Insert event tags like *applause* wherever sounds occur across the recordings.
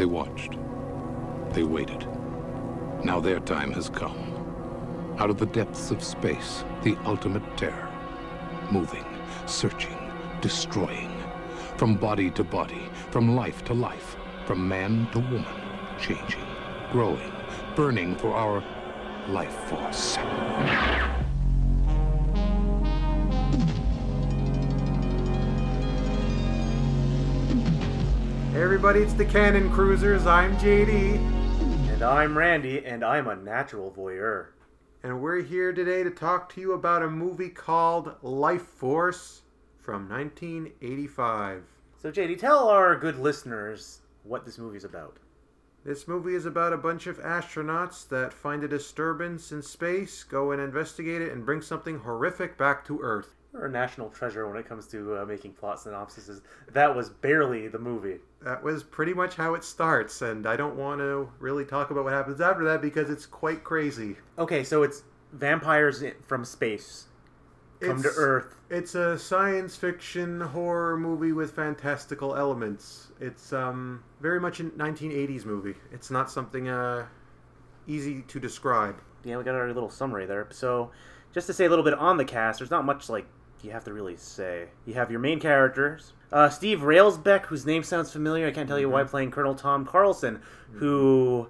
They watched. They waited. Now their time has come. Out of the depths of space, the ultimate terror. Moving, searching, destroying. From body to body, from life to life, from man to woman, changing, growing, burning for our life force. Hey everybody, it's the Cannon Cruisers. I'm JD, And I'm Randy, and I'm a natural voyeur. and we're here today to talk to you about a movie called Life Force from 1985. So, JD, tell our good listeners what this movie's about. This movie is about a bunch of astronauts that find a disturbance in space, go and investigate it, and bring something horrific back to Earth. A national treasure when it comes to uh, making plot synopsises. That was barely the movie. That was pretty much how it starts, and I don't want to really talk about what happens after that because it's quite crazy. Okay, so it's vampires from space come to Earth. It's a science fiction horror movie with fantastical elements. It's um very much a 1980s movie. It's not something uh easy to describe. Yeah, we got our little summary there. So, just to say a little bit on the cast, there's not much like you have to really say. You have your main characters, uh, Steve Railsback, whose name sounds familiar. I can't tell you why. Playing Colonel Tom Carlsen, who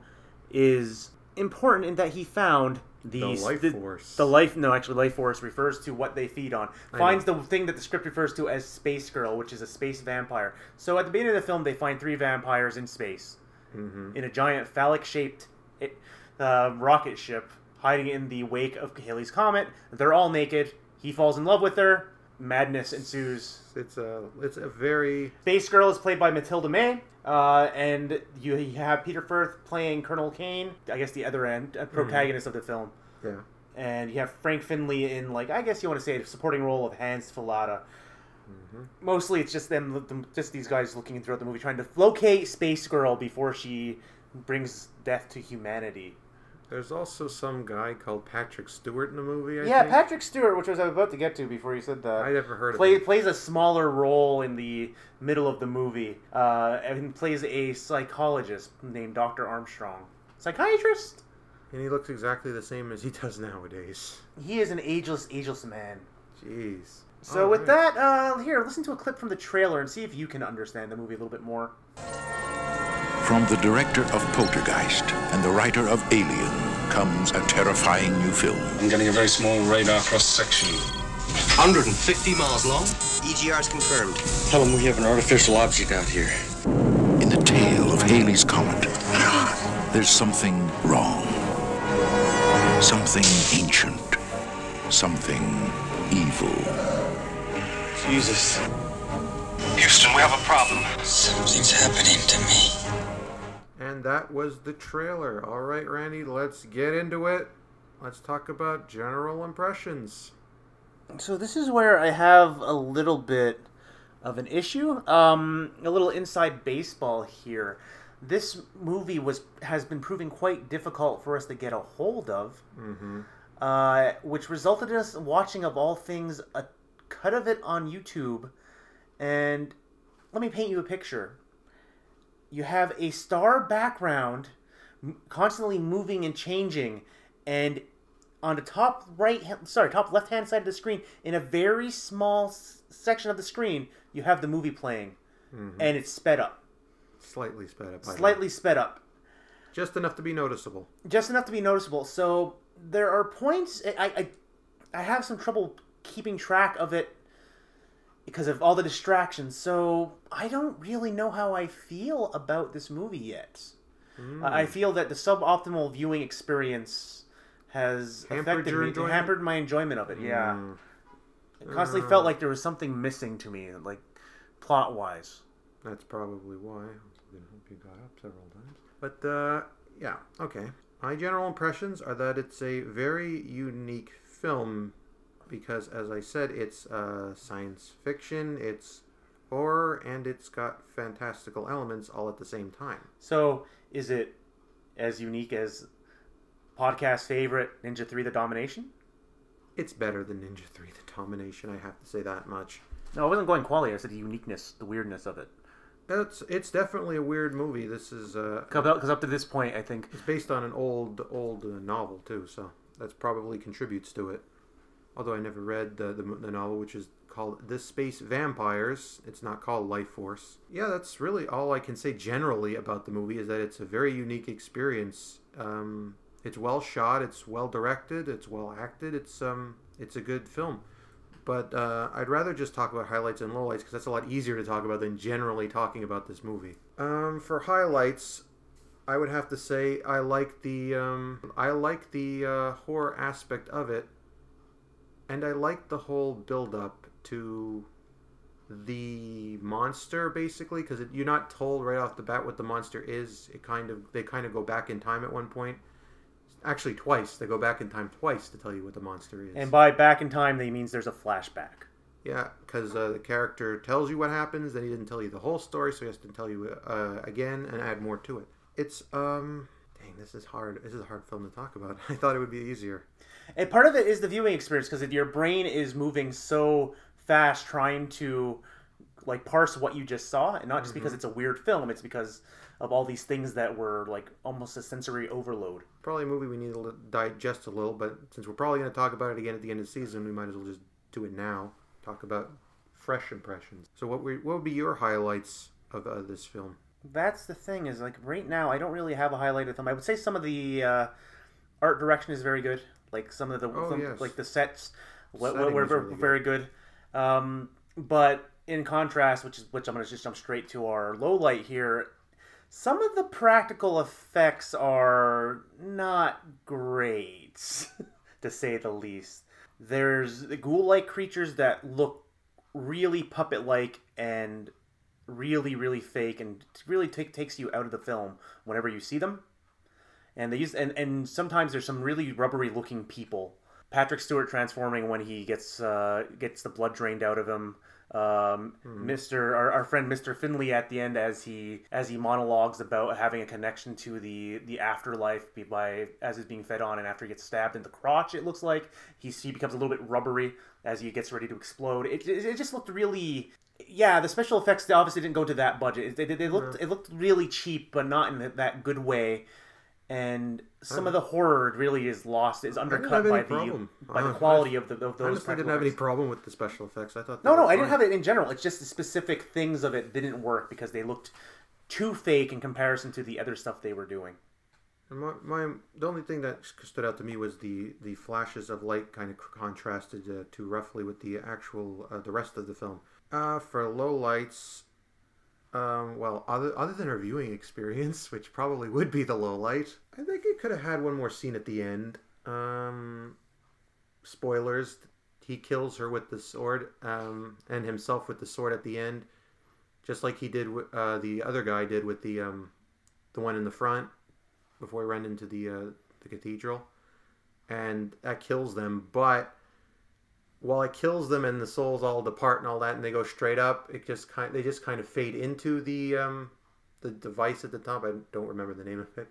is important in that he found the, The life the, force. The life, no, actually, life force refers to what they feed on. I Finds the thing that the script refers to as Space Girl, which is a space vampire. So at the beginning of the film, they find three vampires in space Mm-hmm. in a giant phallic-shaped uh, rocket ship hiding in the wake of Halley's comet. They're all naked. He falls in love with her. Madness ensues. It's a it's a very Space Girl is played by Mathilda May, uh, and you, you have Peter Firth playing Colonel Caine. I guess the other end, uh, protagonist of the film. yeah. And you have Frank Finlay in like I guess you want to say a supporting role of Hans Fallada. Mostly, it's just them, them, just these guys looking throughout the movie, trying to locate Space Girl before she brings death to humanity. There's also some guy called Patrick Stewart in the movie. I yeah, think. Patrick Stewart, which I was about to get to before you said that. I never heard play, of him. plays a smaller role in the middle of the movie, uh, and plays a psychologist named Dr. Armstrong. Psychiatrist? And he looks exactly the same as he does nowadays. He is an ageless, ageless man. Jeez. So All with right. that, uh, here, listen to a clip from the trailer and see if you can understand the movie a little bit more. From the director of Poltergeist and the writer of Alien comes a terrifying new film. I'm getting a very small radar cross section. 150 miles long. EGR's confirmed. Tell them we have an artificial object out here. In the tail of Halley's Comet, there's something wrong. Something ancient. Something evil. Jesus. Houston, we have a problem. Something's happening to me. And that was the trailer. All right, Randy, let's get into it. Let's talk about general impressions. So this is where I have a little bit of an issue, um, a little inside baseball here. This movie was has been proving quite difficult for us to get a hold of, uh, which resulted in us watching, of all things, a cut of it on YouTube. And let me paint you a picture. You have a star background, constantly moving and changing, and on the top right sorry, top left hand side of the screen, in a very small s- section of the screen, you have the movie playing, mm-hmm. and it's sped up, Slightly sped up. Slightly sped up, Just enough to be noticeable. just enough to be noticeable. So there are points I I, I have some trouble keeping track of it because of all the distractions. So I don't really know how I feel about this movie yet. I I feel that the suboptimal viewing experience has Hampered affected me, enjoyment? hampered my enjoyment of it. Yeah, Mm. it constantly felt like there was something missing to me, like plot wise. That's probably why. I hope you got up several times. But uh, yeah, okay. My general impressions are that it's a very unique film because, as I said, it's uh, science fiction, it's horror, and it's got fantastical elements all at the same time. So is it as unique as podcast favorite Ninja Three: The Domination? It's better than Ninja 3 The Domination, I have to say that much. No, I wasn't going quality. I said the uniqueness, the weirdness of it. That's it's definitely a weird movie. This is uh, Because up to this point, I think it's based on an old old uh, novel too, so that's probably contributes to it. Although I never read the, the the novel, which is called "The Space Vampires." It's not called Life Force. Yeah, that's really all I can say generally about the movie is that it's a very unique experience. Um, it's well shot, it's well directed, it's well acted. It's um, it's a good film. But uh, I'd rather just talk about highlights and lowlights because that's a lot easier to talk about than generally talking about this movie. Um, for highlights, I would have to say I like the um, I like the uh, horror aspect of it, and I like the whole build up to the monster basically because you're not told right off the bat what the monster is. It kind of they kind of go back in time at one point. Actually, twice they go back in time twice to tell you what the monster is. And by back in time, they means there's a flashback. Yeah, because uh, the character tells you what happens, then he didn't tell you the whole story, so he has to tell you uh, again and add more to it. It's um, dang, this is hard. This is a hard film to talk about. *laughs* I thought it would be easier. And part of it is the viewing experience because if your brain is moving so fast trying to like parse what you just saw, and not just because it's a weird film. It's because of all these things that were like almost a sensory overload. Probably a movie we need to digest a little, but since we're probably going to talk about it again at the end of the season, we might as well just do it now. Talk about fresh impressions. So, what were, what would be your highlights of uh, this film? That's the thing is like right now I don't really have a highlight of them. I would say some of the uh, art direction is very good. Like some of the Oh, some- yes. like the sets were, Setting were, really good. very good. Um, but in contrast, which is which I'm going to just jump straight to our low light here. Some of the practical effects are not great, *laughs* to say the least. There's the ghoul-like creatures that look really puppet-like and really, really fake, and really take, takes you out of the film whenever you see them. And they use and, and sometimes there's some really rubbery-looking people. Patrick Stewart transforming when he gets uh, gets the blood drained out of him. Um, Mr. Our, our friend Mr. Finlay at the end as he as he monologues about having a connection to the the afterlife by as he's being fed on and after he gets stabbed in the crotch it looks like he he becomes a little bit rubbery as he gets ready to explode. It, it, it just looked really yeah the special effects they obviously didn't go to that budget. They, they, they looked it looked really cheap but not in that good way. And some of the horror really is lost, is undercut by the problem. by the Uh, quality of the of I those. honestly didn't have any problem with the special effects. I thought No, no, I didn't have it in general. It's just the specific things of it didn't work because they looked too fake in comparison to the other stuff they were doing. My, my the only thing that stood out to me was the the flashes of light kind of contrasted uh, too roughly with the actual uh, the rest of the film. Uh, for low lights, um, well, other other than her viewing *laughs* experience, which probably would be the low light, I think it could have had one more scene at the end. Um, spoilers: he kills her with the sword, um, and himself with the sword at the end, just like he did. wi- Uh, the other guy did with the um, the one in the front before he ran into the uh, the cathedral, and that kills them. But while it kills them and the souls all depart and all that, and they go straight up, it just kind they just kind of fade into the um, the device at the top. I don't remember the name of it,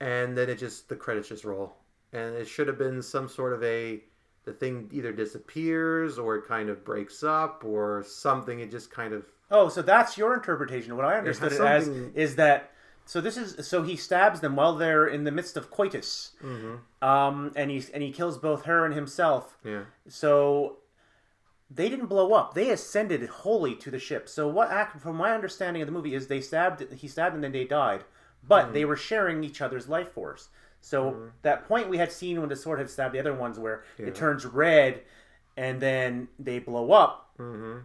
and then it just the credits just roll, and it should have been some sort of a the thing either disappears or it kind of breaks up or something. It just kind of Oh, so that's your interpretation. What I understood it, as is that so this is so he stabs them while they're in the midst of coitus, Mm-hmm. um, and he and he kills both her and himself. yeah. So they didn't blow up; they ascended wholly to the ship. So what, act from my understanding of the movie, is they stabbed he stabbed and then they died, but Mm. they were sharing each other's life force. So that point we had seen when the sword had stabbed the other ones, where it turns red, and then they blow up. Mm-hmm.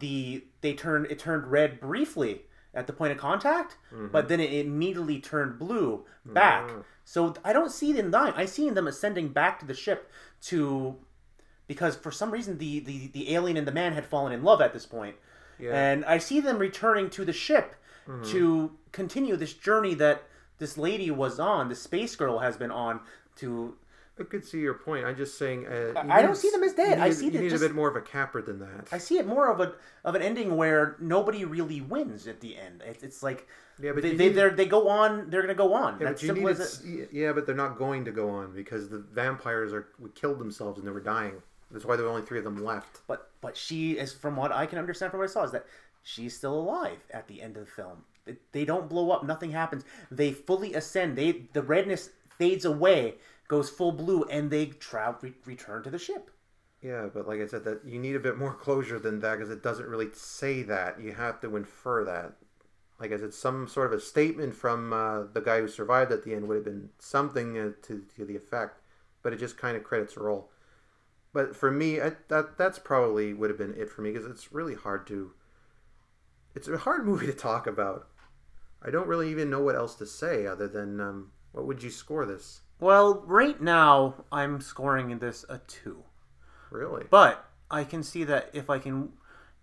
The they turn it turned red briefly at the point of contact, but then it immediately turned blue back. So I don't see it them dying. I see them ascending back to the ship to because for some reason the, the, the alien and the man had fallen in love at this point. Yeah. And I see them returning to the ship Mm-hmm. to continue this journey that this lady was on, the space girl has been on to I could see your point. I'm just saying. Uh, I don't see them as dead. You I need, see you need just- a bit more of a capper than that. I see it more of a of an ending where nobody really wins at the end. It's, it's like Yeah, but they they need- they're, they go on. They're gonna go on. yeah, That's but simple as it. it, yeah, but they're not going to go on because the vampires are killed themselves and they were dying. That's why there were only three of them left. But but she is from what I can understand from what I saw is that she's still alive at the end of the film. They- They don't blow up. Nothing happens. They fully ascend. They the redness fades away, goes full blue, and they travel re- return to the ship. Yeah, but like I said, that you need a bit more closure than that because it doesn't really say that. You have to infer that. Like I said, some sort of a statement from uh, the guy who survived at the end would have been something uh, to to the effect, but it just kind of credits the role. But for me, I, that that's probably would have been it for me because it's really hard to. It's a hard *laughs* movie to talk about. I don't really even know what else to say other than um, what would you score this? Well, right now I'm scoring this a two. Really? But I can see that if I can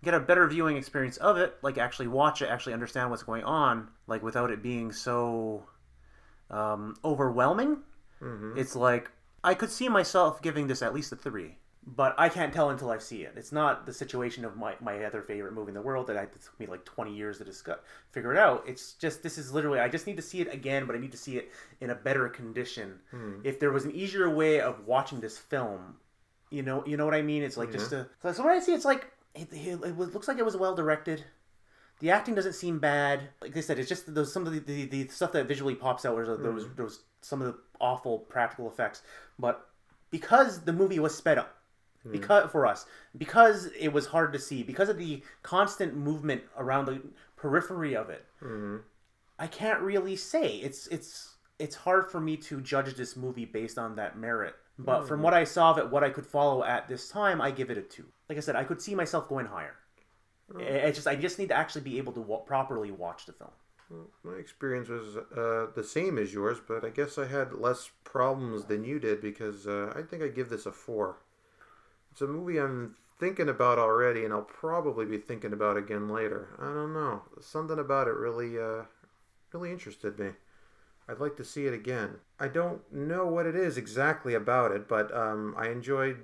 get a better viewing experience of it, like actually watch it, actually understand what's going on, like without it being so um, overwhelming, it's like I could see myself giving this at least a three. But I can't tell until I see it. It's not the situation of my, my other favorite movie in the world that I, it took me like 20 years to discuss, figure it out. It's just, this is literally, I just need to see it again, but I need to see it in a better condition. Hmm. If there was an easier way of watching this film, you know, you know what I mean? It's like just mm-hmm. a. So when I see, it's like it, it, it looks like it was well directed. The acting doesn't seem bad. Like I said, it's just those some of the, the, the stuff that visually pops out. Was those hmm. those some of the awful practical effects, but because the movie was sped up, because for us, because it was hard to see, because of the constant movement around the periphery of it, I can't really say. It's it's it's hard for me to judge this movie based on that merit. But from what I saw of it, what I could follow at this time, I give it a two. Like I said, I could see myself going higher. I- It's just I just need to actually be able to wa- properly watch the film. My experience was uh, the same as yours, but I guess I had less problems than you did because uh, I think I give this a four. It's a movie I'm thinking about already, and I'll probably be thinking about again later. I don't know. Something about it really, uh, really interested me. I'd like to see it again. I don't know what it is exactly about it, but um, I enjoyed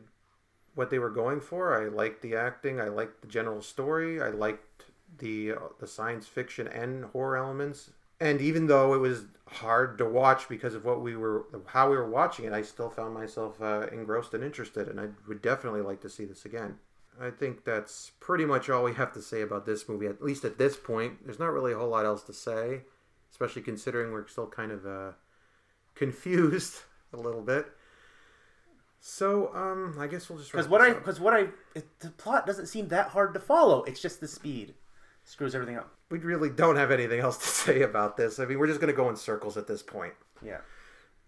what they were going for. I liked the acting. I liked the general story. I liked the uh, the science fiction and horror elements. And even though it was hard to watch because of what we were, how we were watching it, I still found myself uh, engrossed and interested, and I would definitely like to see this again. I think that's pretty much all we have to say about this movie, at least at this point. There's not really a whole lot else to say, especially considering we're still kind of uh, confused *laughs* a little bit. So, um, I guess we'll just Because what I because what I it, the plot doesn't seem that hard to follow. It's just the speed screws everything up. we really don't have anything else to *laughs* say about this. I mean, we're just going to go in circles at this point. Yeah.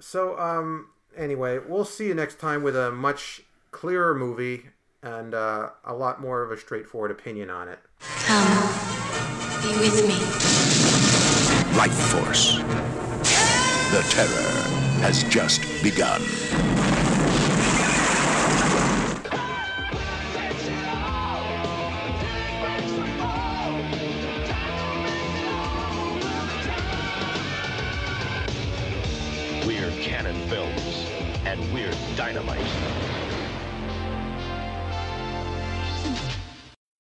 So, um, anyway, we'll see you next time with a much clearer movie and uh, a lot more of a straightforward opinion on it. Come, be with me. Life Force. The terror has just begun. Dynamite.